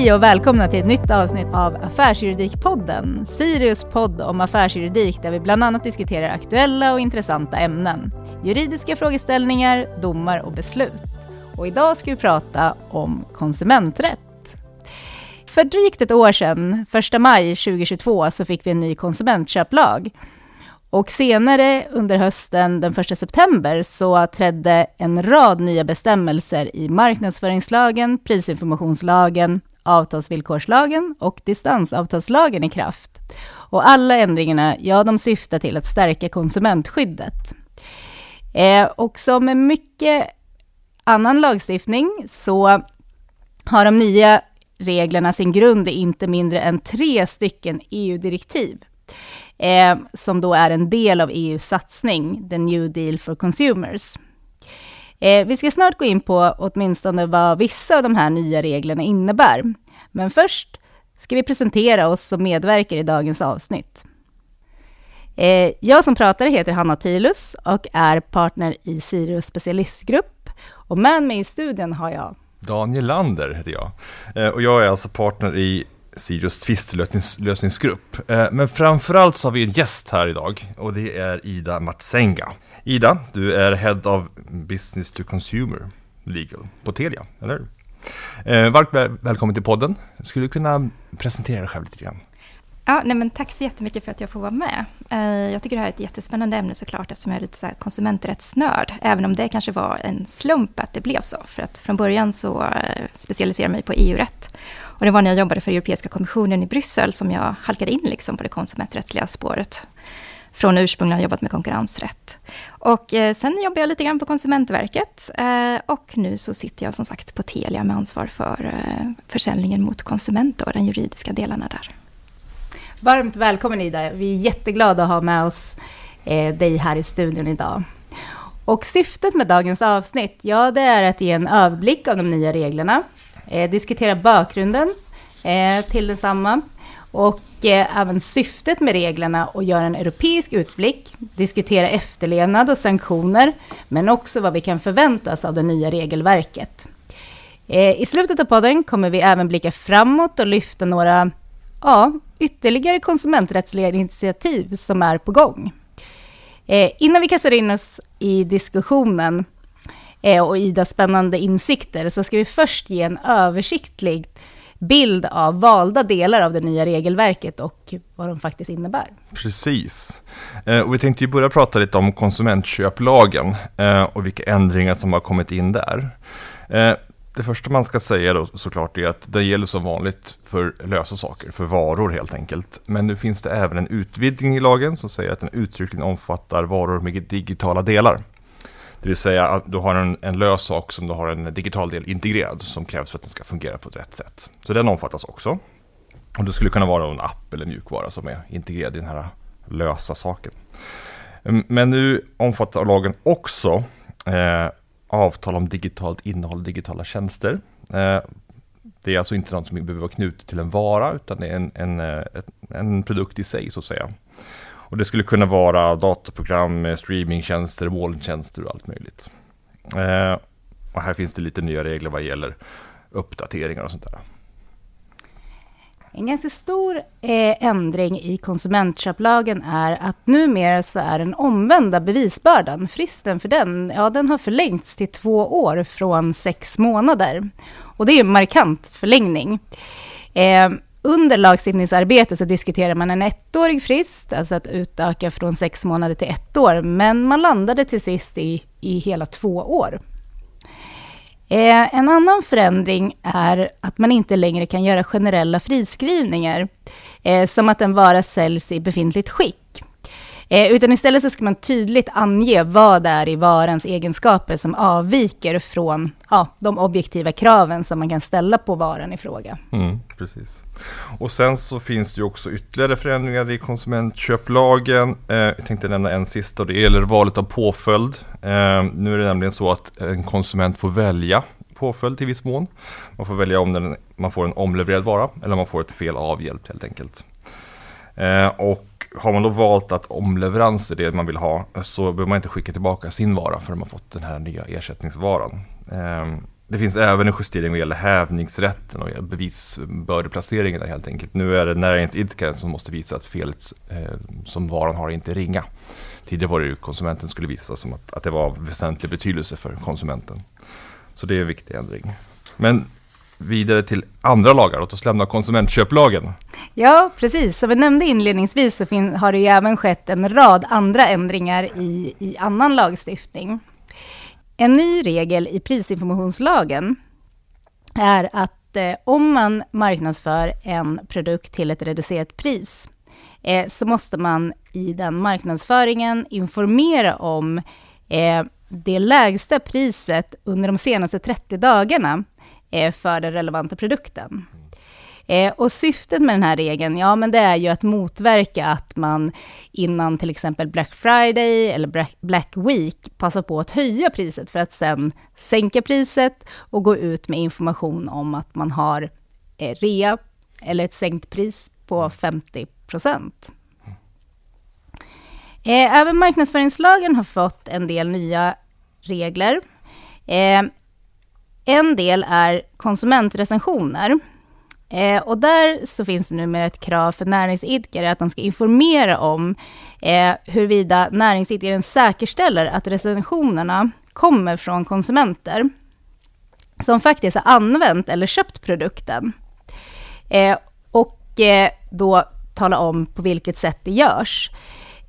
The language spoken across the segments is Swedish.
Hej och välkomna till ett nytt avsnitt av Affärsjuridikpodden, Sirius podd om affärsjuridik där vi bland annat diskuterar aktuella och intressanta ämnen, juridiska frågeställningar, domar och beslut. Och idag ska vi prata om konsumenträtt. För drygt ett år sedan, 1 maj 2022, så fick vi en ny konsumentköplag. Och senare under hösten, den 1 september, så trädde en rad nya bestämmelser i marknadsföringslagen, prisinformationslagen, avtalsvillkorslagen och distansavtalslagen i kraft. Och alla ändringarna, ja, de syftar till att stärka konsumentskyddet. Eh, och som med mycket annan lagstiftning så har de nya reglerna sin grund i inte mindre än tre stycken EU-direktiv eh, som då är en del av EUs satsning, The New Deal for Consumers. Eh, vi ska snart gå in på åtminstone vad vissa av de här nya reglerna innebär. Men först ska vi presentera oss som medverkar i dagens avsnitt. Eh, jag som pratar heter Hanna Tilus och är partner i Sirius specialistgrupp. Och med mig i studion har jag Daniel Lander heter jag. Eh, och jag är alltså partner i Sirius tvistlösningsgrupp. Eh, men framförallt så har vi en gäst här idag och det är Ida Matsenga. Ida, du är Head of Business to Consumer Legal på Telia, eller hur? Eh, varmt välkommen till podden. Skulle du kunna presentera dig själv lite grann? Ja, nej men tack så jättemycket för att jag får vara med. Eh, jag tycker det här är ett jättespännande ämne såklart eftersom jag är lite så konsumenträttsnörd. Även om det kanske var en slump att det blev så. För att från början så eh, specialiserade jag mig på EU-rätt. Och det var när jag jobbade för Europeiska kommissionen i Bryssel som jag halkade in liksom på det konsumenträttsliga spåret. Från ursprungligen jobbat med konkurrensrätt. Och eh, sen jobbade jag lite grann på Konsumentverket. Eh, och nu så sitter jag som sagt på Telia med ansvar för eh, försäljningen mot konsument och den juridiska delarna där. Varmt välkommen Ida. Vi är jätteglada att ha med oss eh, dig här i studion idag. Och syftet med dagens avsnitt, ja det är att ge en överblick av de nya reglerna eh, diskutera bakgrunden eh, till densamma och även syftet med reglerna och göra en europeisk utblick, diskutera efterlevnad och sanktioner, men också vad vi kan förvänta oss av det nya regelverket. Eh, I slutet av podden kommer vi även blicka framåt och lyfta några ja, ytterligare konsumenträttsliga initiativ som är på gång. Eh, innan vi kastar in oss i diskussionen eh, och Idas spännande insikter så ska vi först ge en översiktlig bild av valda delar av det nya regelverket och vad de faktiskt innebär. Precis. Eh, och vi tänkte ju börja prata lite om konsumentköplagen eh, och vilka ändringar som har kommit in där. Eh, det första man ska säga då såklart är att det gäller som vanligt för lösa saker, för varor helt enkelt. Men nu finns det även en utvidgning i lagen som säger att den uttryckligen omfattar varor med digitala delar. Det vill säga att du har en, en lös sak som du har en digital del integrerad som krävs för att den ska fungera på ett rätt sätt. Så den omfattas också. Och det skulle kunna vara en app eller mjukvara som är integrerad i den här lösa saken. Mm, men nu omfattar lagen också eh, avtal om digitalt innehåll, digitala tjänster. Eh, det är alltså inte något som behöver vara knutet till en vara, utan det är en, en, eh, en, en produkt i sig så att säga. Och det skulle kunna vara datorprogram, eh, streamingtjänster, molntjänster och allt möjligt. Eh, och här finns det lite nya regler vad gäller uppdateringar och sånt där. En ganska stor eh, ändring i konsumentköplagen är att numera så är den omvända bevisbördan, fristen för den, ja den har förlängts till två år från sex månader. Och det är en markant förlängning. Eh, under lagstiftningsarbetet så diskuterar man en ettårig frist, alltså att utöka från sex månader till ett år, men man landade till sist i, i hela två år. Eh, en annan förändring är att man inte längre kan göra generella friskrivningar, eh, som att en vara säljs i befintligt skick. Eh, utan istället så ska man tydligt ange vad det är i varans egenskaper som avviker från ja, de objektiva kraven som man kan ställa på varan i fråga. Mm, precis. Och sen så finns det ju också ytterligare förändringar i konsumentköplagen. Eh, jag tänkte nämna en sista och det gäller valet av påföljd. Eh, nu är det nämligen så att en konsument får välja påföljd i viss mån. Man får välja om den, man får en omlevererad vara eller om man får ett fel avhjälpt helt enkelt. Eh, och har man då valt att omleverans är det man vill ha så behöver man inte skicka tillbaka sin vara förrän man fått den här nya ersättningsvaran. Ehm, det finns även en justering vad gäller hävningsrätten och bevisbördeplaceringen helt enkelt. Nu är det näringsidkaren som måste visa att felet eh, som varan har inte är ringa. Tidigare var det ju konsumenten skulle visa som att, att det var av väsentlig betydelse för konsumenten. Så det är en viktig ändring. Men vidare till andra lagar, låt oss lämna konsumentköplagen. Ja, precis. Som vi nämnde inledningsvis så har det ju även skett en rad andra ändringar i, i annan lagstiftning. En ny regel i prisinformationslagen är att eh, om man marknadsför en produkt till ett reducerat pris, eh, så måste man i den marknadsföringen informera om eh, det lägsta priset under de senaste 30 dagarna för den relevanta produkten. Eh, och syftet med den här regeln, ja men det är ju att motverka att man innan till exempel Black Friday eller Black Week passar på att höja priset för att sen sänka priset och gå ut med information om att man har eh, rea eller ett sänkt pris på 50 procent. Eh, även marknadsföringslagen har fått en del nya regler. En del är konsumentrecensioner. Eh, och där så finns det numera ett krav för näringsidkare att de ska informera om eh, huruvida näringsidkaren säkerställer att recensionerna kommer från konsumenter som faktiskt har använt eller köpt produkten. Eh, och eh, då tala om på vilket sätt det görs.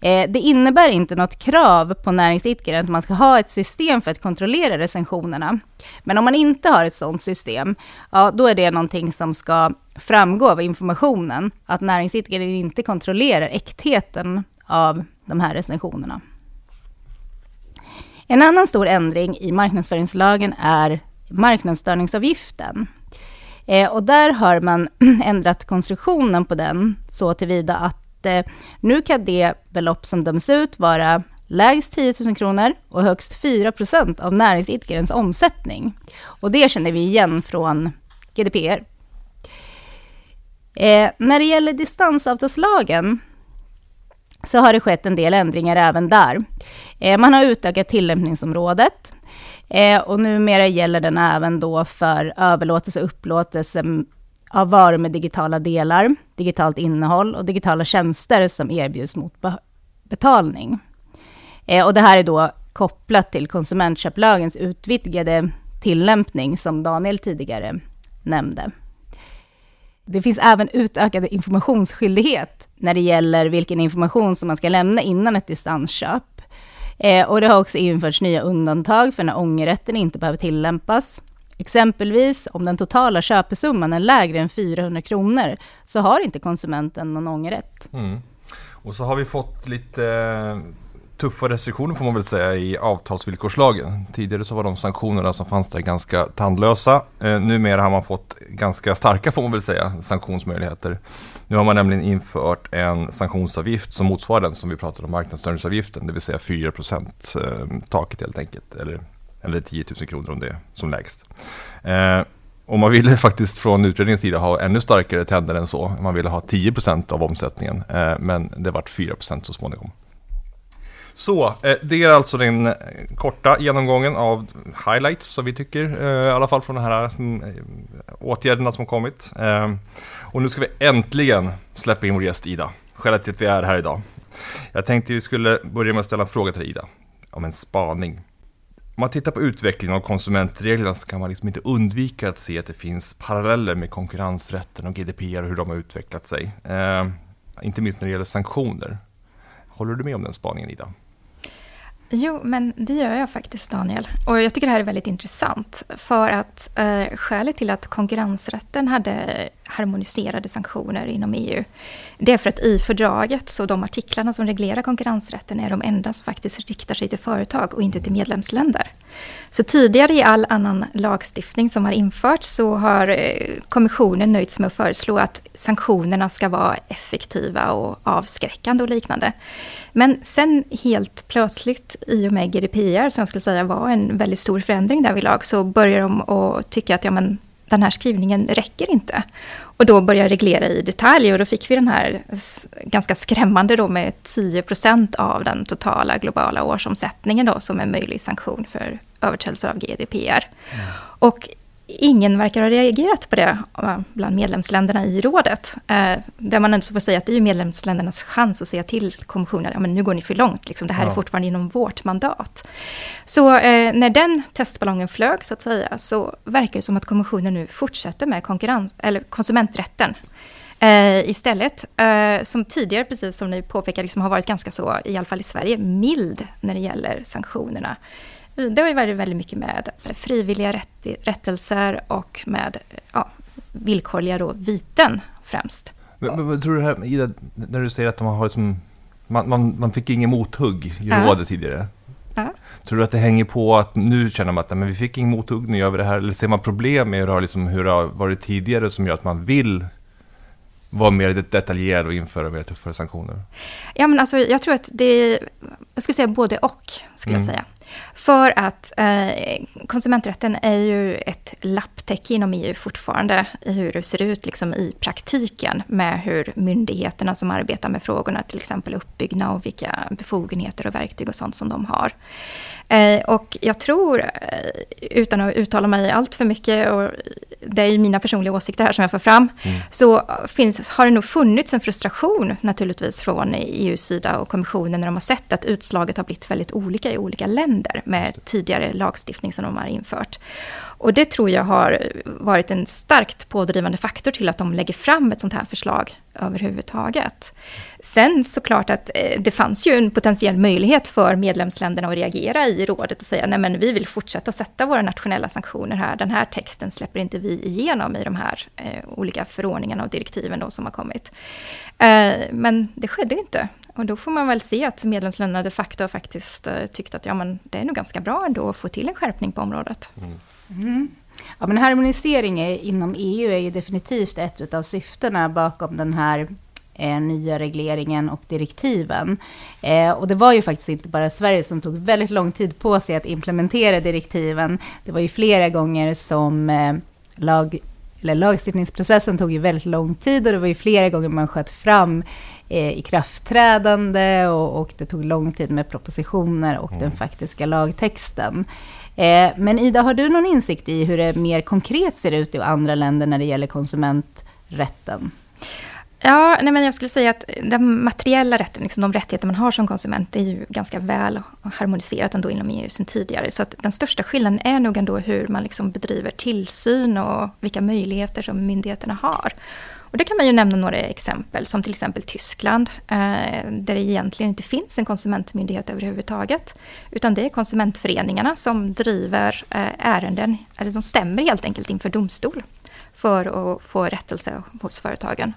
Eh, det innebär inte något krav på näringsidkaren att man ska ha ett system för att kontrollera recensionerna. Men om man inte har ett sådant system, ja, då är det någonting som ska framgå av informationen, att näringsidkaren inte kontrollerar äktheten av de här recensionerna. En annan stor ändring i marknadsföringslagen är marknadsstörningsavgiften. Eh, och där har man ändrat konstruktionen på den så tillvida att eh, nu kan det belopp som döms ut vara lägst 10 000 kronor och högst 4 procent av näringsidkarens omsättning. Och det känner vi igen från GDPR. Eh, när det gäller distansavtalslagen så har det skett en del ändringar även där. Eh, man har utökat tillämpningsområdet eh, och numera gäller den även då för överlåtelse och upplåtelse av varor med digitala delar, digitalt innehåll och digitala tjänster som erbjuds mot be betalning. Eh, och det här är då kopplat till konsumentköplagens utvidgade tillämpning som Daniel tidigare nämnde. Det finns även utökad informationsskyldighet när det gäller vilken information som man ska lämna innan ett distansköp. Eh, och det har också införts nya undantag för när ångerrätten inte behöver tillämpas. Exempelvis om den totala köpesumman är lägre än 400 kronor så har inte konsumenten någon ångerrätt. Mm. Och så har vi fått lite eh, tuffa restriktioner får man väl säga i avtalsvillkorslagen. Tidigare så var de sanktionerna som fanns där ganska tandlösa. Eh, numera har man fått ganska starka får man väl säga sanktionsmöjligheter. Nu har man nämligen infört en sanktionsavgift som motsvarar den som vi pratade om marknadsstörningsavgiften, det vill säga 4 eh, taket helt enkelt. Eller eller 10 000 kronor om det är som lägst. Eh, och man ville faktiskt från utredningens sida ha ännu starkare tänder än så. Man ville ha 10 procent av omsättningen, eh, men det vart 4 procent så småningom. Så, eh, det är alltså den eh, korta genomgången av highlights som vi tycker, eh, i alla fall från de här mm, eh, åtgärderna som kommit. Eh, och nu ska vi äntligen släppa in vår gäst Ida, skälet till att vi är här idag. Jag tänkte vi skulle börja med att ställa en fråga till Ida, om en spaning. Om man tittar på utvecklingen av konsumentreglerna så kan man liksom inte undvika att se att det finns paralleller med konkurrensrätten och GDPR och hur de har utvecklat sig. Eh, inte minst när det gäller sanktioner. Håller du med om den spaningen Ida? Jo, men det gör jag faktiskt, Daniel. Och jag tycker det här är väldigt intressant. För att eh, skälet till att konkurrensrätten hade harmoniserade sanktioner inom EU, det är för att i fördraget, så de artiklarna som reglerar konkurrensrätten är de enda som faktiskt riktar sig till företag och inte till medlemsländer. Så tidigare i all annan lagstiftning som har införts så har eh, kommissionen nöjt sig med att föreslå att sanktionerna ska vara effektiva och avskräckande och liknande. Men sen helt plötsligt i och med GDPR, som jag skulle säga var en väldigt stor förändring där lag, så börjar de att tycka att ja, men, den här skrivningen räcker inte. Och då började reglera i detalj och då fick vi den här ganska skrämmande då med 10% av den totala globala årsomsättningen då som en möjlig sanktion för överträdelser av GDPR. Mm. Och ingen verkar ha reagerat på det bland medlemsländerna i rådet. Eh, där man ändå får säga att det är medlemsländernas chans att säga till kommissionen att ja, nu går ni för långt, liksom, det här ja. är fortfarande inom vårt mandat. Så eh, när den testballongen flög, så att säga, så verkar det som att kommissionen nu fortsätter med konkurrens, eller konsumenträtten. Eh, istället, eh, som tidigare, precis som ni påpekar, liksom har varit ganska så, i alla fall i Sverige, mild när det gäller sanktionerna. Det har ju varit väldigt mycket med frivilliga rätt, rättelser och med ja, villkorliga då, viten främst. Men, men, tror du här, Ida, när du säger att de har liksom, man, man, man fick ingen mothugg i ja. rådet tidigare. Ja. Tror du att det hänger på att nu känner man att men vi fick ingen mothugg, nu gör vi det här. Eller ser man problem med hur det har, liksom, hur det har varit tidigare som gör att man vill vara mer detaljerad och införa mer tuffare sanktioner? Ja, men alltså, jag tror att det är, jag skulle säga både och, skulle mm. jag säga. För att eh, konsumenträtten är ju ett lapptäcke inom EU fortfarande, i hur det ser ut liksom i praktiken, med hur myndigheterna som arbetar med frågorna till exempel är uppbyggda och vilka befogenheter och verktyg och sånt som de har. Eh, och jag tror, eh, utan att uttala mig allt för mycket, och det är mina personliga åsikter här som jag får fram, mm. så finns, har det nog funnits en frustration naturligtvis från EUs sida och kommissionen när de har sett att utslaget har blivit väldigt olika i olika länder med tidigare lagstiftning som de har infört. Och det tror jag har varit en starkt pådrivande faktor till att de lägger fram ett sånt här förslag överhuvudtaget. Sen såklart att eh, det fanns ju en potentiell möjlighet för medlemsländerna att reagera i rådet och säga nej men vi vill fortsätta sätta våra nationella sanktioner här. Den här texten släpper inte vi igenom i de här eh, olika förordningarna och direktiven då som har kommit. Eh, men det skedde inte. Och då får man väl se att medlemsländerna de facto faktiskt eh, tyckte att ja, men det är nog ganska bra ändå att få till en skärpning på området. Mm. Mm. Ja, men harmonisering inom EU är ju definitivt ett av syftena bakom den här eh, nya regleringen och direktiven. Eh, och det var ju faktiskt inte bara Sverige som tog väldigt lång tid på sig att implementera direktiven. Det var ju flera gånger som eh, lag, eller lagstiftningsprocessen tog ju väldigt lång tid och det var ju flera gånger man sköt fram eh, ikraftträdande och, och det tog lång tid med propositioner och mm. den faktiska lagtexten. Eh, men Ida, har du någon insikt i hur det mer konkret ser ut i andra länder när det gäller konsumenträtten? Ja, nej men jag skulle säga att den materiella rätten, liksom de rättigheter man har som konsument, är ju ganska väl harmoniserat ändå inom EU sedan tidigare. Så att den största skillnaden är nog ändå hur man liksom bedriver tillsyn och vilka möjligheter som myndigheterna har. Och där kan man ju nämna några exempel, som till exempel Tyskland, eh, där det egentligen inte finns en konsumentmyndighet överhuvudtaget. Utan det är konsumentföreningarna som driver eh, ärenden, eller som stämmer helt enkelt inför domstol för att få rättelse hos företagen.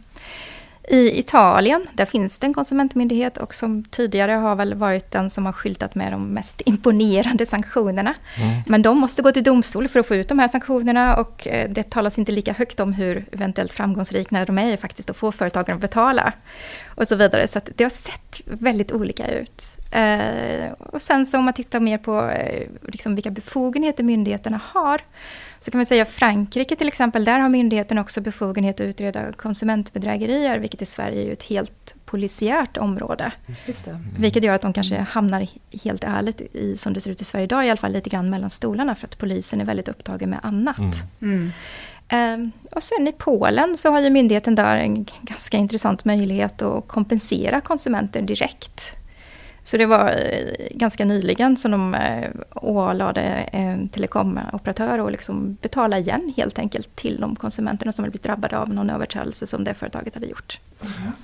I Italien, där finns det en konsumentmyndighet och som tidigare har väl varit den som har skyltat med de mest imponerande sanktionerna. Mm. Men de måste gå till domstol för att få ut de här sanktionerna och eh, det talas inte lika högt om hur eventuellt framgångsrika de är faktiskt att få företagen att betala. Och så vidare, så det har sett väldigt olika ut. Eh, och sen så om man tittar mer på eh, liksom vilka befogenheter myndigheterna har, så kan man säga Frankrike till exempel, där har myndigheten också befogenhet att utreda konsumentbedrägerier, vilket i Sverige är ju ett helt polisiärt område. Mm. Vilket gör att de kanske hamnar helt ärligt i, som det ser ut i Sverige idag, i alla fall lite grann mellan stolarna, för att polisen är väldigt upptagen med annat. Mm. Mm. och sen i Polen så har ju myndigheten där en ganska intressant möjlighet att kompensera konsumenter direkt så det var eh, ganska nyligen som de eh, ålade en telekomoperatör att liksom betala igen helt enkelt till de konsumenterna som hade blivit drabbade av någon överträdelse som det företaget hade gjort.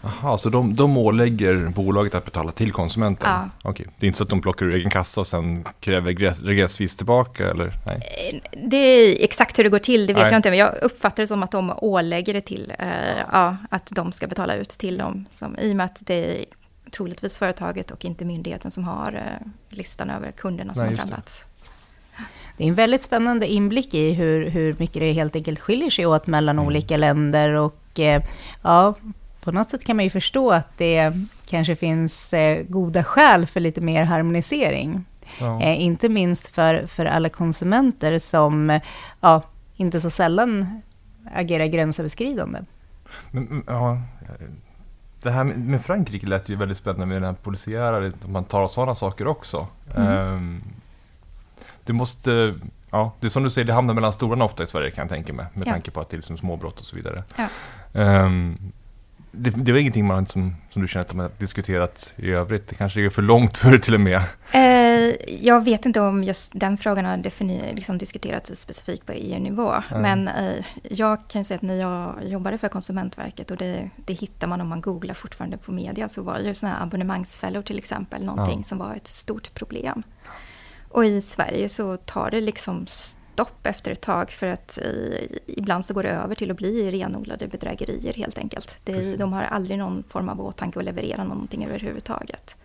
Jaha, så de, de ålägger bolaget att betala till konsumenten? Ja. Okej. Det är inte så att de plockar ur egen kassa och sen kräver regressvis tillbaka? Eller? Nej. Eh, det är exakt hur det går till, det vet Nej. jag inte. Men jag uppfattar det som att de ålägger det till, eh, ja, att de ska betala ut till dem. Som, I och med att det troligtvis företaget och inte myndigheten som har eh, listan över kunderna som Nej, har drabbats. Det är en väldigt spännande inblick i hur, hur mycket det helt enkelt skiljer sig åt mellan mm. olika länder och eh, ja, på något sätt kan man ju förstå att det kanske finns eh, goda skäl för lite mer harmonisering. Ja. inte minst för, för alla konsumenter som ja, inte så sällan agerar gränsöverskridande. Men, mm, ja, det här med Frankrike lät ju väldigt spännande med den här polisiära, att man tar sådana saker också. Mm. Um, det måste, ja, det är som du säger, det hamnar mellan stolarna ofta i Sverige kan jag tänka mig, med ja. tanke på att det är liksom småbrott och så vidare. Ja. Um, det, det var ingenting man som, som du känner att man har diskuterat i övrigt? Det kanske är för långt för det till och med? Eh, jag vet inte om just den frågan har liksom diskuterats specifikt på EU-nivå. Mm. Men eh, jag kan säga att när jag jobbade för Konsumentverket och det, det hittar man om man googlar fortfarande på media så var ju sådana här abonnemangsfällor till exempel någonting ja. som var ett stort problem. Och i Sverige så tar det liksom stopp efter ett tag för att ibland så går det över till att bli renodlade bedrägerier helt enkelt. Det, de har aldrig någon form av åtanke att leverera någonting överhuvudtaget.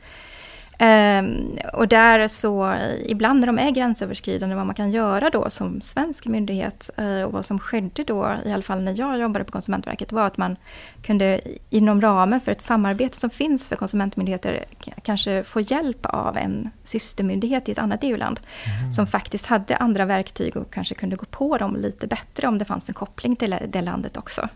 Um, och där så, ibland när de är gränsöverskridande, vad man kan göra då som svensk myndighet uh, och vad som skedde då, i alla fall när jag jobbade på Konsumentverket, var att man kunde inom ramen för ett samarbete som finns för konsumentmyndigheter kanske få hjälp av en systermyndighet i ett annat EU-land mm. som faktiskt hade andra verktyg och kanske kunde gå på dem lite bättre om det fanns en koppling till det landet också.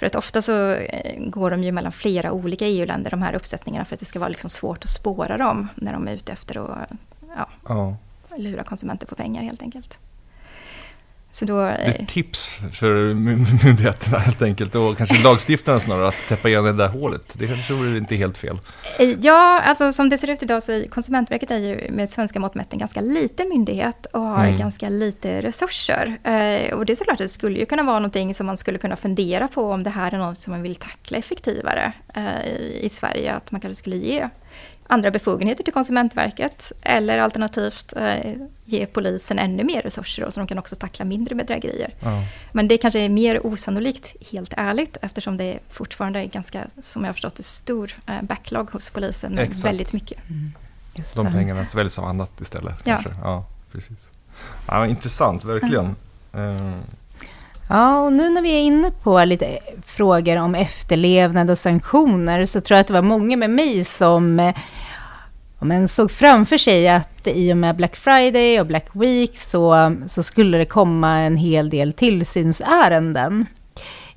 För att ofta så eh, går de ju mellan flera olika EU-länder, de här uppsättningarna, för att det ska vara liksom svårt att spåra dem när de är ute efter att ja, ja. lura konsumenter på pengar helt enkelt. Så då, det är ett tips för myndigheterna helt enkelt och kanske lagstiftarna snarare att täppa igen det där hålet. Det kanske vore inte helt fel. Eh, ja, alltså som det ser ut idag så är Konsumentverket är ju med svenska mått mätt en ganska liten myndighet och har mm. ganska lite resurser. Eh, och det är såklart att det skulle ju kunna vara någonting som man skulle kunna fundera på om det här är något som man vill tackla effektivare eh, i Sverige. Att man kanske skulle ge andra befogenheter till Konsumentverket eller alternativt eh, ge polisen ännu mer resurser då, så de kan också tackla mindre bedrägerier. Ja. Men det kanske är mer osannolikt, helt ärligt, eftersom det fortfarande är ganska, som jag har förstått stor eh, backlog hos polisen med Exakt. väldigt mycket. Mm. De pengarna väljs av annat istället. Ja. Kanske. ja precis. Ja, intressant, verkligen. Mm. Ja, och nu när vi är inne på lite frågor om efterlevnad och sanktioner så tror jag att det var många med mig som eh, men såg framför sig att i och med Black Friday och Black Week så, så skulle det komma en hel del tillsynsärenden.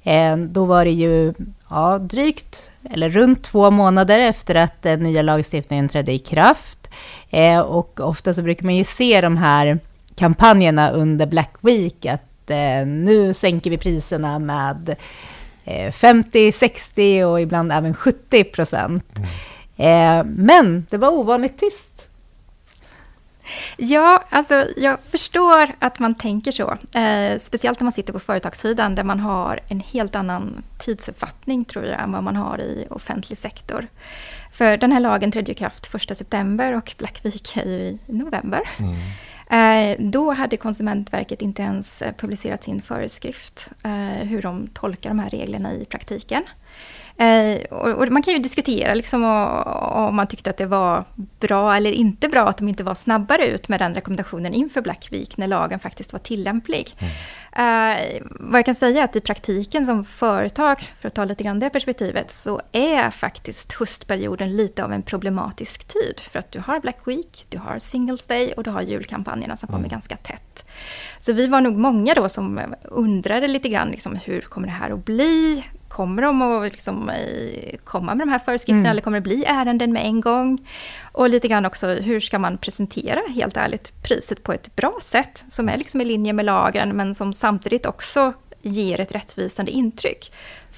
Eh, då var det ju ja, drygt, eller runt två månader efter att den nya lagstiftningen trädde i kraft. Eh, och ofta så brukar man ju se de här kampanjerna under Black Week, att eh, nu sänker vi priserna med eh, 50, 60 och ibland även 70 procent. Mm. Eh, men det var ovanligt tyst. Ja, alltså jag förstår att man tänker så. Eh, speciellt när man sitter på företagssidan där man har en helt annan tidsuppfattning tror jag än vad man har i offentlig sektor. För den här lagen trädde i kraft 1 september och Black Week är ju i november. Mm. Eh, då hade Konsumentverket inte ens eh, publicerat sin föreskrift eh, hur de tolkar de här reglerna i praktiken och, man kan ju diskutera liksom, om man tyckte att det var bra eller inte bra att de inte var snabbare ut med den rekommendationen inför Black Week när lagen faktiskt var tillämplig. Mm. Uh, vad jag kan säga är att i praktiken som företag, för att ta lite grann det perspektivet, så är faktiskt höstperioden lite av en problematisk tid. För att du har Black Week, du har Singles Day och du har julkampanjerna som kommer mm. ganska tätt. Så vi var nog många då som undrade lite grann liksom, hur kommer det här att bli? Kommer de att liksom, eh, komma med de här föreskrifterna mm. eller kommer det bli ärenden med en gång? Och lite grann också hur ska man presentera, helt ärligt, priset på ett bra sätt som är liksom i linje med lagen men som samtidigt också ger ett rättvisande intryck.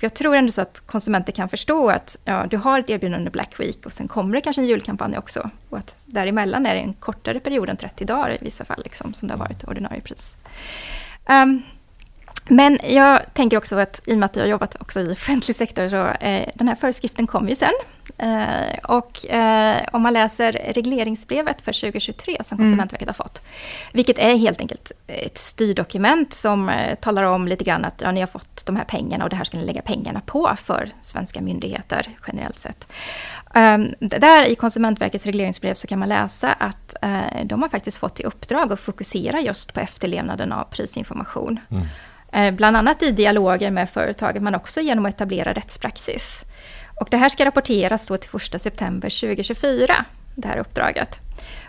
För jag tror ändå så att konsumenter kan förstå att ja, du har ett erbjudande under Black Week och sen kommer det kanske en julkampanj också. Och att däremellan är det en kortare period än 30 dagar i vissa fall, liksom, som det har varit ordinarie pris. Um, men jag tänker också att i och med att jag har jobbat också i offentlig sektor så eh, den här föreskriften kom ju sen. Eh, och eh, om man läser regleringsbrevet för 2023 som mm. Konsumentverket mm. har fått, vilket är helt enkelt ett styrdokument som eh, talar om lite grann att ja, ni har fått de här pengarna och det här ska ni lägga pengarna på för svenska myndigheter generellt sett. Um, där i Konsumentverkets regleringsbrev så kan man läsa att uh, de har faktiskt fått i uppdrag att fokusera just på efterlevnaden av prisinformation. Mm. Eh, bland annat i dialoger med företaget, men också genom att etablera rättspraxis. Och det här ska rapporteras då till 1 september 2024, det här uppdraget.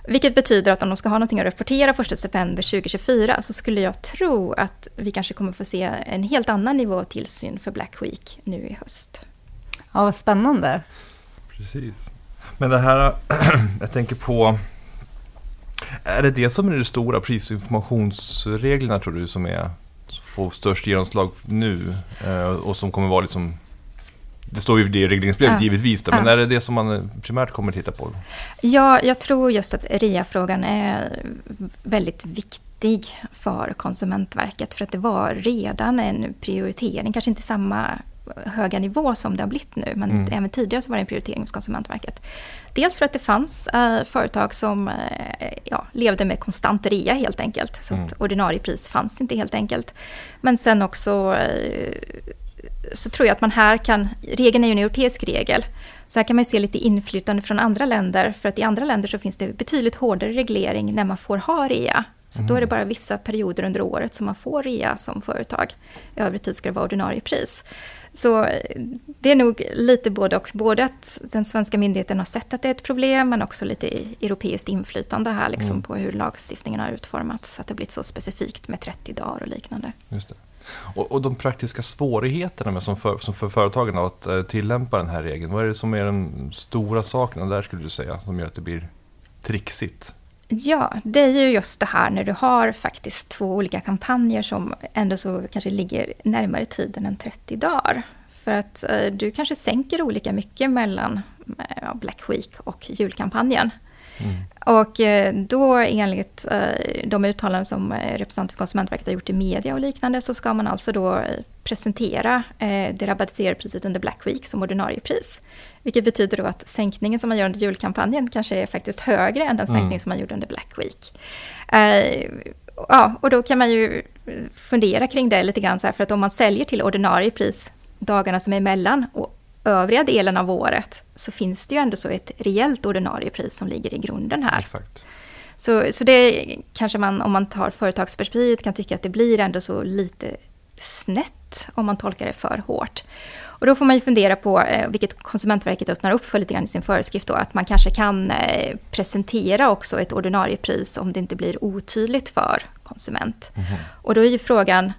Vilket betyder att om de ska ha någonting att rapportera 1 september 2024 så skulle jag tro att vi kanske kommer få se en helt annan nivå av tillsyn för Black Week nu i höst. Ja, vad spännande. Precis. Men det här, jag tänker på, är det det som är det stora prisinformationsreglerna tror du som är, får störst genomslag nu eh, och som kommer vara liksom det står ju i det regleringsbrevet ja. givetvis, då, men ja. är det det som man primärt kommer titta på? Ja, jag tror just att RIA-frågan är väldigt viktig för Konsumentverket. För att det var redan en prioritering, kanske inte samma höga nivå som det har blivit nu, men mm. även tidigare så var det en prioritering hos Konsumentverket. Dels för att det fanns äh, företag som äh, ja, levde med konstant rea helt enkelt, så mm. att ordinarie pris fanns inte helt enkelt. Men sen också äh, så tror jag att man här kan, regeln är ju en europeisk regel, så här kan man se lite inflytande från andra länder, för att i andra länder så finns det betydligt hårdare reglering när man får ha rea. Så mm. då är det bara vissa perioder under året som man får rea som företag. I övrig tid ska det vara ordinarie pris. Så eh, det är nog lite både och. Både att den svenska myndigheten har sett att det är ett problem, men också lite europeiskt inflytande här liksom mm. på hur lagstiftningen har utformats. Att det blivit så specifikt med 30 dagar och liknande. Just det. Och, och de praktiska svårigheterna med som, för, som för företagen att uh, tillämpa den här regeln. Vad är det som är den stora saken där skulle du säga som gör att det blir trixigt? Ja, det är ju just det här när du har faktiskt två olika kampanjer som ändå så kanske ligger närmare tiden än 30 dagar. För att uh, du kanske sänker olika mycket mellan uh, Black Week och julkampanjen. Mm. Och eh, då enligt eh, de uttalanden som eh, representanter för Konsumentverket har gjort i media och liknande så ska man alltså då presentera det rabatterade priset under Black Week som ordinarie pris. Vilket betyder då att sänkningen som man gör under julkampanjen kanske är faktiskt högre än den sänkning mm. som man gjorde under Black Week. Ja, och då kan man ju fundera kring det lite grann så här, för att om man säljer till ordinarie pris dagarna som är emellan och övriga delen av året så finns det ju ändå så ett rejält ordinarie pris som ligger i grunden här. Exakt. Så, så det kanske man, om man tar företagsperspektivet, kan tycka att det blir ändå så lite snett om man tolkar det för hårt. Och då får man ju fundera på, eh, vilket Konsumentverket öppnar upp för lite grann i sin föreskrift då, att man kanske kan eh, presentera också ett ordinarie pris om det inte blir otydligt för konsument. Mm. Och då är ju frågan,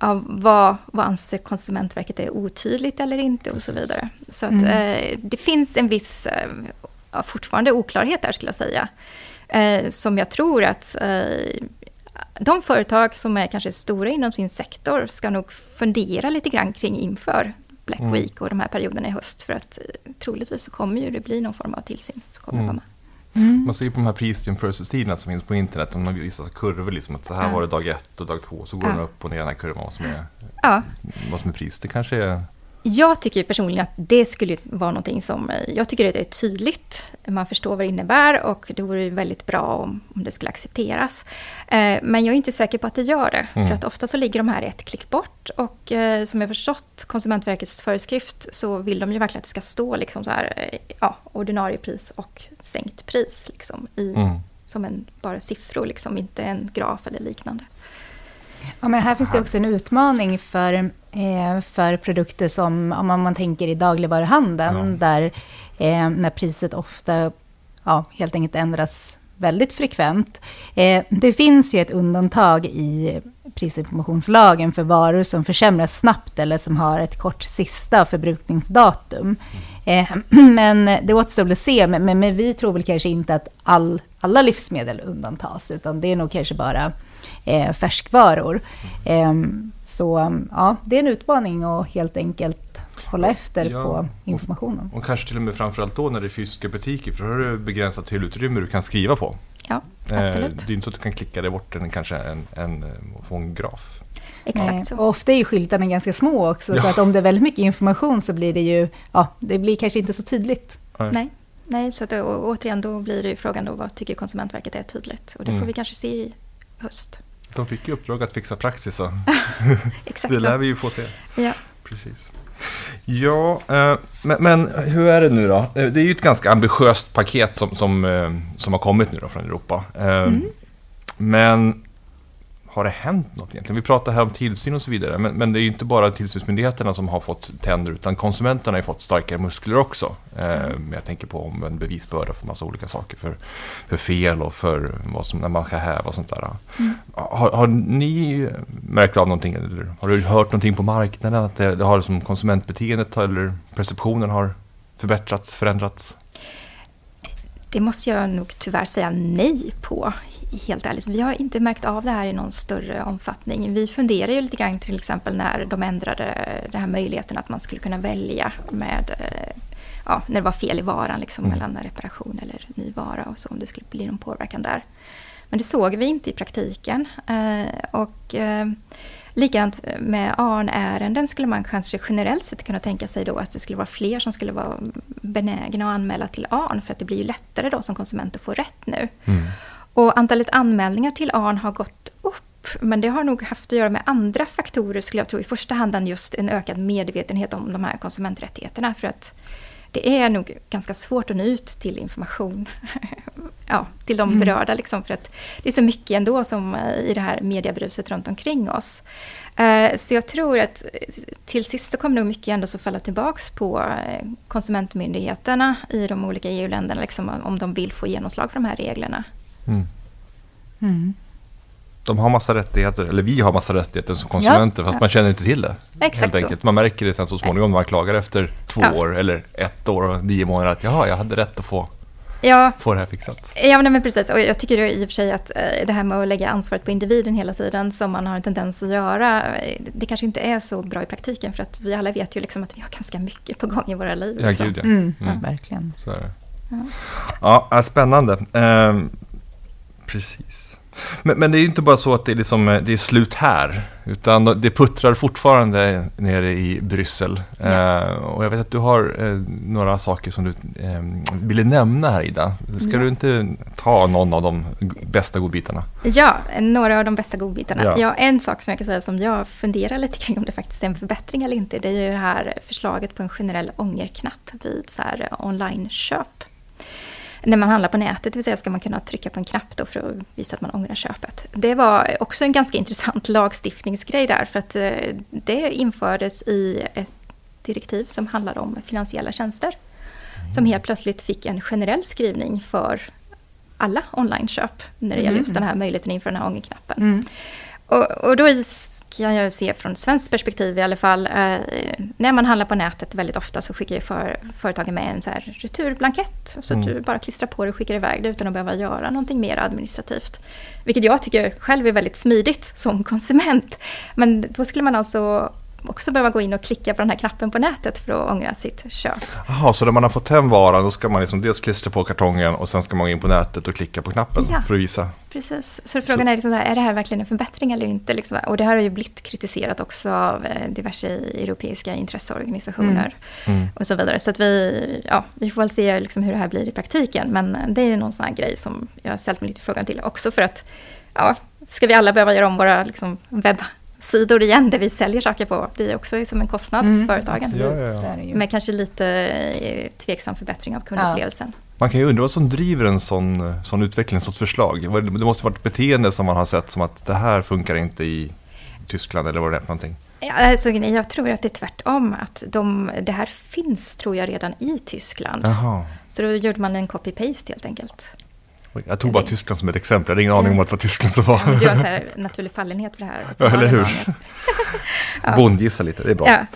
av vad, vad anser Konsumentverket är otydligt eller inte och så vidare. Så att, mm. eh, det finns en viss, eh, fortfarande oklarhet där skulle jag säga. Eh, som jag tror att eh, de företag som är kanske stora inom sin sektor ska nog fundera lite grann kring inför Black mm. Week och de här perioderna i höst. För att eh, troligtvis så kommer ju det bli någon form av tillsyn. Som kommer mm. komma. Mm. Man ser på de här prisjämförelsestiderna som finns på internet, man visar kurvor, liksom, att så här ja. var det dag ett och dag två, så går ja. den upp och ner den här kurvan, vad som är, ja. vad som är pris. Det kanske är jag tycker personligen att det skulle vara någonting som, eh, jag tycker att det är tydligt, man förstår vad det innebär och det vore väldigt bra om, om det skulle accepteras. Eh, men jag är inte säker på att det gör det, mm. för att ofta så ligger de här ett klick bort och eh, som jag förstått Konsumentverkets föreskrift så vill de ju verkligen att det ska stå liksom så här, ja, ordinarie pris och sänkt pris liksom i, mm. som en, bara siffror, liksom, inte en graf eller liknande. Ja, men här finns det också en utmaning för, eh, för produkter som, om man, tänker i dagligvaruhandeln, ja. där eh, när priset ofta ja, helt enkelt ändras väldigt frekvent. Eh, det finns ju ett undantag i prisinformationslagen för varor som försämras snabbt eller som har ett kort sista förbrukningsdatum. Men det återstår att se, men, men, men, vi tror väl kanske inte att all, alla livsmedel undantas, utan det är nog kanske bara eh, färskvaror. Eh, så ja, det är en utmaning att helt enkelt hålla efter ja, på informationen. Och, och, kanske till och med framförallt då när det är fysiska butiker, för då har du begränsat hyllutrymme du kan skriva på. Ja, absolut. Eh, det är inte så att du kan klicka dig bort en, kanske en, en, få en graf. Exakt. Och ofta är ju skyltarna ganska små också, ja. så att om det är väldigt mycket information så blir det ju, ja, det blir kanske inte så tydligt. Nej. Nej. Nej, så att, och, återigen då blir det frågan då, vad tycker Konsumentverket är tydligt? Och det mm. får vi kanske se i höst. De fick ju uppdrag att fixa praxis. Så. Exakt det lär vi ju få se. Ja. Precis. Ja, eh, men, men, hur är det nu då? Eh, det är ju ett ganska ambitiöst paket som, som, eh, som har kommit nu då från Europa. Mm. Men har det hänt något egentligen? Vi pratar här om tillsyn och så vidare, men, men det är ju inte bara tillsynsmyndigheterna som har fått tänder, utan konsumenterna har ju fått starkare muskler också. Eh, jag tänker på om en bevisbörda för massa olika saker, för, för fel och för vad som, när man ska häva och sånt där. Mm. Har, har, ni märkt av någonting, eller har du hört någonting på marknaden, att det, det har som konsumentbeteendet eller perceptionen har förbättrats, förändrats? Det måste jag nog tyvärr säga nej på helt ärligt. Vi har inte märkt av det här i någon större omfattning. Vi funderar ju lite grann till exempel när de ändrade den här möjligheten att man skulle kunna välja med eh, ja, när det var fel i varan liksom, mm. mellan reparation eller ny vara och så om det skulle bli någon påverkan där. Men det såg vi inte i praktiken. Eh, och eh, Likadant med ARN-ärenden skulle man kanske generellt sett kunna tänka sig då att det skulle vara fler som skulle vara benägna att anmäla till ARN för att det blir ju lättare då som konsument att få rätt nu. Mm. Och antalet anmälningar till ARN har gått upp, men det har nog haft att göra med andra faktorer skulle jag tro, i första hand än just en ökad medvetenhet om de här konsumenträttigheterna. För att det är nog ganska svårt att nå ut till information ja, till de mm. berörda. Liksom, för att det är så mycket ändå som eh, i det här mediebruset runt omkring oss. Uh, så jag tror att till sist så kommer nog mycket ändå så falla tillbaks på eh, konsumentmyndigheterna i de olika EU-länderna, liksom, om de vill få genomslag för de här reglerna. Mm. Mm. De har massa rättigheter, eller vi har massa rättigheter som konsumenter, ja. fast man känner inte till det. Exakt helt enkelt. Man märker det sen så småningom när man klagar efter två ja. år eller ett år och nio månader att jaha, jag hade rätt att få ja. få det här fixat. Ja, men precis. Och jag tycker i och för sig att eh, det här med att lägga ansvaret på individen hela tiden, som man har en tendens att göra, eh, det kanske inte är så bra i praktiken, för att vi alla vet ju liksom att vi har ganska mycket på gång i våra liv. Ja, liksom. gud ja. Mm, mm. ja verkligen. Så är det. Ja, ja spännande. Eh, precis. Men, men, det är ju inte bara så att det är, liksom, eh, det är slut här, utan det puttrar fortfarande nere i Bryssel. Ja. Eh, och jag vet att du har eh, några saker som du eh, ville nämna här Ida. Ska ja. du inte ta någon av de bästa godbitarna? Ja, några av de bästa godbitarna. Ja. ja. en sak som jag kan säga som jag funderar lite kring om det faktiskt är en förbättring eller inte, det är ju det här förslaget på en generell ångerknapp vid så här online-köp när man handlar på nätet, det vill säga ska man kunna trycka på en knapp då för att visa att man ångrar köpet. Det var också en ganska intressant lagstiftningsgrej där, för att eh, det infördes i ett direktiv som handlade om finansiella tjänster. Som helt plötsligt fick en generell skrivning för alla online-köp när det gäller just den här möjligheten att införa den här ångerknappen. Mm. Och, och då kan jag se från svenskt perspektiv i alla fall. Eh, när man handlar på nätet väldigt ofta så skickar ju för, företagen med en så här returblankett. Så mm. att du bara klistrar på det och skickar iväg det utan att behöva göra någonting mer administrativt. Vilket jag tycker själv är väldigt smidigt som konsument. Men då skulle man alltså också behöva gå in och klicka på den här knappen på nätet för att ångra sitt köp. Jaha, så när man har fått hem varan då ska man liksom dels klistra på kartongen och sen ska man gå in på nätet och klicka på knappen ja, för att visa? Precis, så frågan så. är liksom här, är det här verkligen en förbättring eller inte? Liksom, och det här har ju blivit kritiserat också av eh, diverse europeiska intresseorganisationer mm. Mm. och så vidare. Så att vi, ja, vi får väl se liksom hur det här blir i praktiken. Men det är någon sån här grej som jag har ställt mig lite frågan till också för att ja, ska vi alla behöva göra om våra liksom, webb sidor igen där vi säljer saker på. Det är också som en kostnad mm, för företagen. Ja, ja, ja. Men kanske lite eh, tveksam förbättring av kundupplevelsen. Man kan ju undra vad som driver en sån, sån utveckling, ett sånt förslag. Det måste vara ett beteende som man har sett som att det här funkar inte i Tyskland eller vad det är för någonting. Alltså, jag tror att det är tvärtom. Att de, det här finns, tror jag, redan i Tyskland. Jaha. Så då gjorde man en copy-paste helt enkelt. Jag tog bara Tyskland som ett exempel, jag hade ingen aning om att det var Tyskland som var... Ja, du har så här naturlig fallenhet för det här. Ja, eller hur? ja. Bondgissa lite, det är bra. Ja.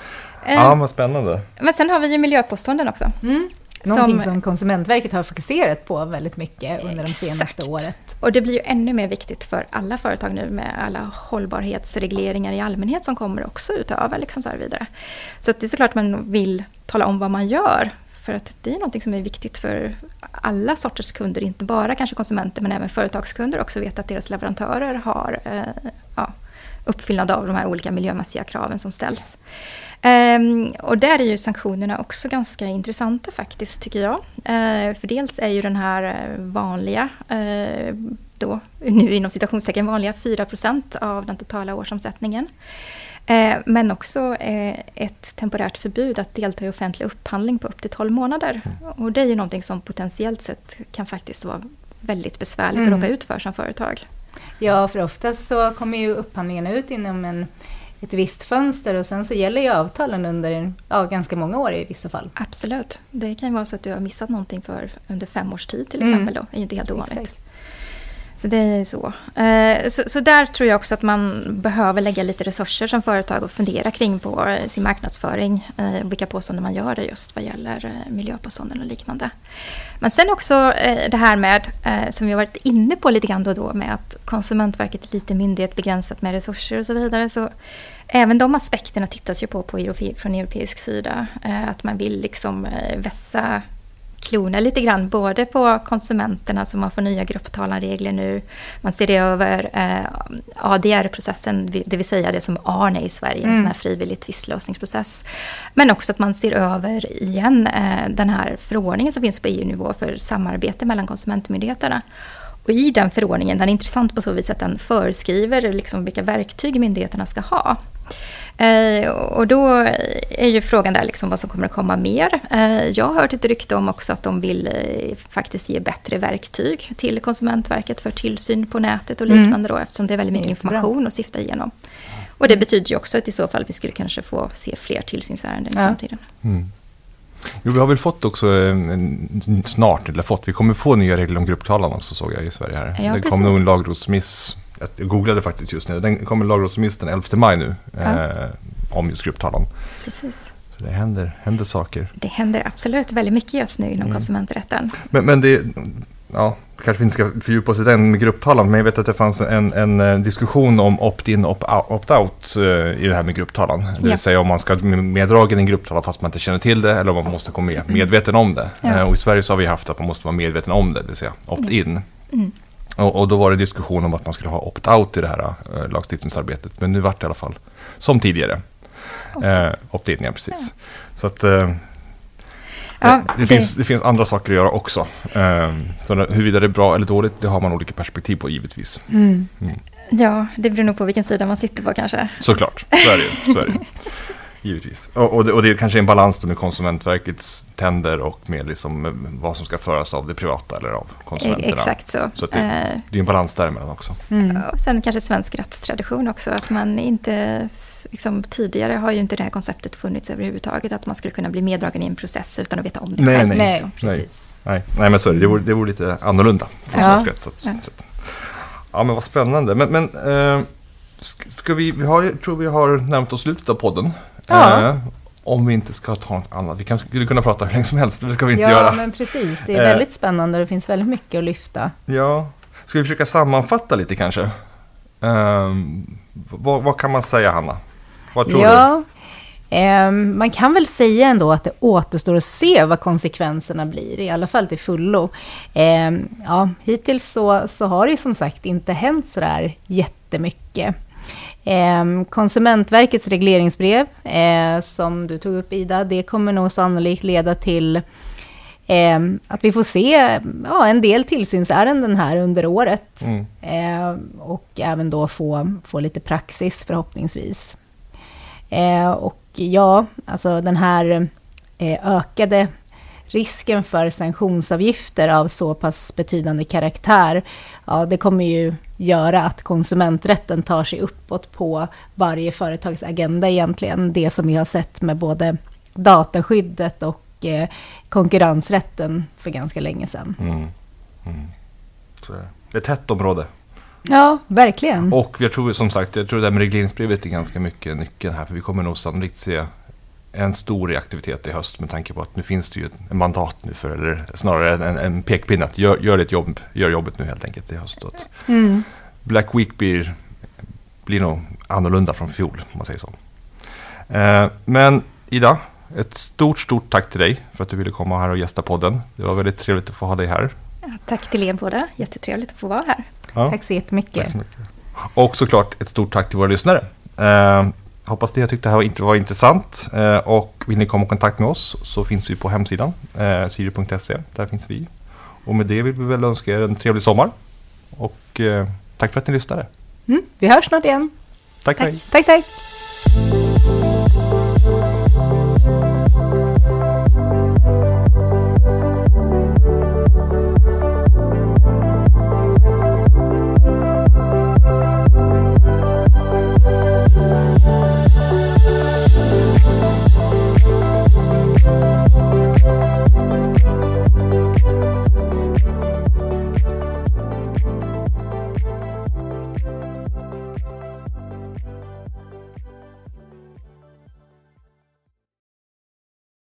Ja, eh, vad spännande. Men sen har vi ju miljöpåståenden också. Mm. Någonting som, som Konsumentverket har fokuserat på väldigt mycket under de senaste exakt. året. Och det blir ju ännu mer viktigt för alla företag nu med alla hållbarhetsregleringar i allmänhet som kommer också utöver. Liksom så, vidare. så det är såklart att man vill tala om vad man gör för att det är något som är viktigt för alla sorters kunder, inte bara kanske konsumenter men även företagskunder också, veta att deras leverantörer har eh, ja, uppfyllnad av de här olika miljömässiga kraven som ställs. Um, och där är ju sanktionerna också ganska intressanta faktiskt, tycker jag. Uh, för dels är ju den här eh, vanliga, uh, då, nu inom citationstecken vanliga, 4% av den totala årsomsättningen. Eh, men också eh, ett temporärt förbud att delta i offentlig upphandling på upp till 12 månader. Och det är ju någonting som potentiellt sett kan faktiskt vara väldigt besvärligt mm. att råka ut för som företag. Ja, för oftast så kommer ju upphandlingarna ut inom en, ett visst fönster och sen så gäller ju avtalen under ja, ganska många år i vissa fall. Absolut. Det kan ju vara så att du har missat någonting för under fem års tid till Mm. exempel. Då. Det är ju inte helt ovanligt. Exakt. Så det är så. Eh, så. Så där tror jag också att man behöver lägga lite resurser som företag och fundera kring på eh, sin marknadsföring. Eh, och Vilka påståenden man gör det just vad gäller miljöpåståenden och liknande. Men sen också det här med, som vi har varit inne på lite grann då och då, med att Konsumentverket är lite myndighet begränsat med resurser och så vidare. Så även de aspekterna tittas ju på, på europe, från europeisk sida. Att man vill liksom vässa klorna lite grann, både på konsumenterna som man får nya grupptalanregler nu. Man ser över eh, ADR-processen, det vill säga det som ARNE i Sverige, en Mm. sån här frivillig tvistlösningsprocess. Men också att man ser över igen eh, den här förordningen som finns på EU-nivå för samarbete mellan konsumentmyndigheterna. Och i den förordningen, den är intressant på så vis att den föreskriver liksom vilka verktyg myndigheterna ska ha. Eh, och då är ju frågan där liksom vad som kommer att komma mer. Eh, jag har hört ett rykte om också att de vill eh, faktiskt ge bättre verktyg till Konsumentverket för tillsyn på nätet och Mm. liknande då, eftersom det är väldigt mycket information att sifta igenom. Och det betyder ju också att i så fall vi skulle kanske få se fler tillsynsärenden i Ja. framtiden. Mm. Jo, vi har väl fått också en, en, snart, eller fått, vi kommer få nya regler om grupptalan också såg jag i Sverige här. Ja, det precis. kom nog en lagrådsremiss, jag googlade faktiskt just nu, den kommer en lagrådsremiss den 11 maj nu. Ja. Eh, om just grupptalan. Precis. Så det händer, händer saker. Det händer absolut väldigt mycket just nu inom Mm. konsumenträtten. Men, men det, ja, kanske vi inte ska fördjupa oss i den med grupptalan, men jag vet att det fanns en, en eh, diskussion om opt-in och opt- opt-out eh, i det här med grupptalan. Det vill Ja. säga om man ska med- meddragen i en grupptalan fast man inte känner till det, eller om man måste komma med, medveten om det. Ja. Eh, Och i Sverige så har vi haft att man måste vara medveten om det, det vill säga opt-in. Mm. Och, och då var det diskussion om att man skulle ha opt-out i det här eh, lagstiftningsarbetet, men nu vart det i alla fall som tidigare. Eh, opt-in, ja precis. Så att eh, Ja, det, det, Finns, det finns andra saker att göra också. Um, så huruvida det är bra eller dåligt, det har man olika perspektiv på givetvis. Mm. Ja, det beror nog på vilken sida man sitter på kanske. Såklart, så är det ju. Så är det. Givetvis. Och, och, det, och det är kanske en balans då med Konsumentverkets tänder och med liksom vad som ska föras av det privata eller av konsumenterna. Exakt så. Så att det- Eh, Det är en balans däremellan också. Mm. Och sen kanske svensk rättstradition också. Att man inte, liksom, tidigare har ju inte det här konceptet funnits överhuvudtaget. Att man skulle kunna bli meddragen i en process utan att veta om det Nej, själv. nej. Nej, liksom. precis. Nej, nej men så är det. Det vore, det vore lite annorlunda från Ja. svensk rätt. Så, Ja. så. ja, men vad spännande. Men, men eh, ska ska vi, vi har, jag tror vi har närmat oss slutet av podden. Ja. Eh, om vi inte ska ta något annat. Vi kan, skulle kunna prata hur länge som helst, det ska vi inte ja, göra. men precis. Det är Eh. väldigt spännande och det finns väldigt mycket att lyfta. Ja, ska vi försöka sammanfatta lite kanske? Ehm, vad, vad kan man säga Hanna? Vad tror du? Ja, ehm, man kan väl säga ändå att det återstår att se vad konsekvenserna blir, i alla fall till fullo. Ehm, ja, hittills så, så har det som sagt inte hänt sådär jättemycket. Ehm, Konsumentverkets regleringsbrev, eh, som du tog upp Ida, det kommer nog sannolikt leda till ehm, att vi får se ja, en del tillsynsärenden här under året. Mm. Eh, och även då få, få lite praxis förhoppningsvis. Och ja, alltså den här eh, ökade risken för sanktionsavgifter av så pass betydande karaktär, ja, det kommer ju göra att konsumenträtten tar sig uppåt på varje företags agenda egentligen. Det som vi har sett med både dataskyddet och eh, konkurrensrätten för ganska länge sedan. Mm. Mm. Det. är ett tätt område. Ja, verkligen. Och jag tror som sagt, jag tror det här med regleringsbrevet är ganska mycket nyckeln här. För vi kommer nog sannolikt se en stor aktivitet i höst med tanke på att nu finns det ju en mandat nu för, eller snarare en, en pekpinne att gör, gör ett jobb, gör jobbet nu helt enkelt i höst. Mm. Black Week blir, blir nog annorlunda från fjol, om man säger så. Eh, men Ida, ett stort, stort tack till dig för att du ville komma här och gästa podden. Det var väldigt trevligt att få ha dig här. Tack till er båda. Jättetrevligt att få vara här. Ja. Tack så jättemycket. Tack så mycket. Och såklart ett stort tack till våra lyssnare. Eh, hoppas ni har tyckt det här var, int- var intressant. Eh, och vill ni komma i kontakt med oss så finns vi på hemsidan, eh, siri.se. Där finns vi. Och med det vill vi väl önska er en trevlig sommar. Och eh, tack för att ni lyssnade. Mm, vi hörs snart igen. Tack, tack. Tack, tack.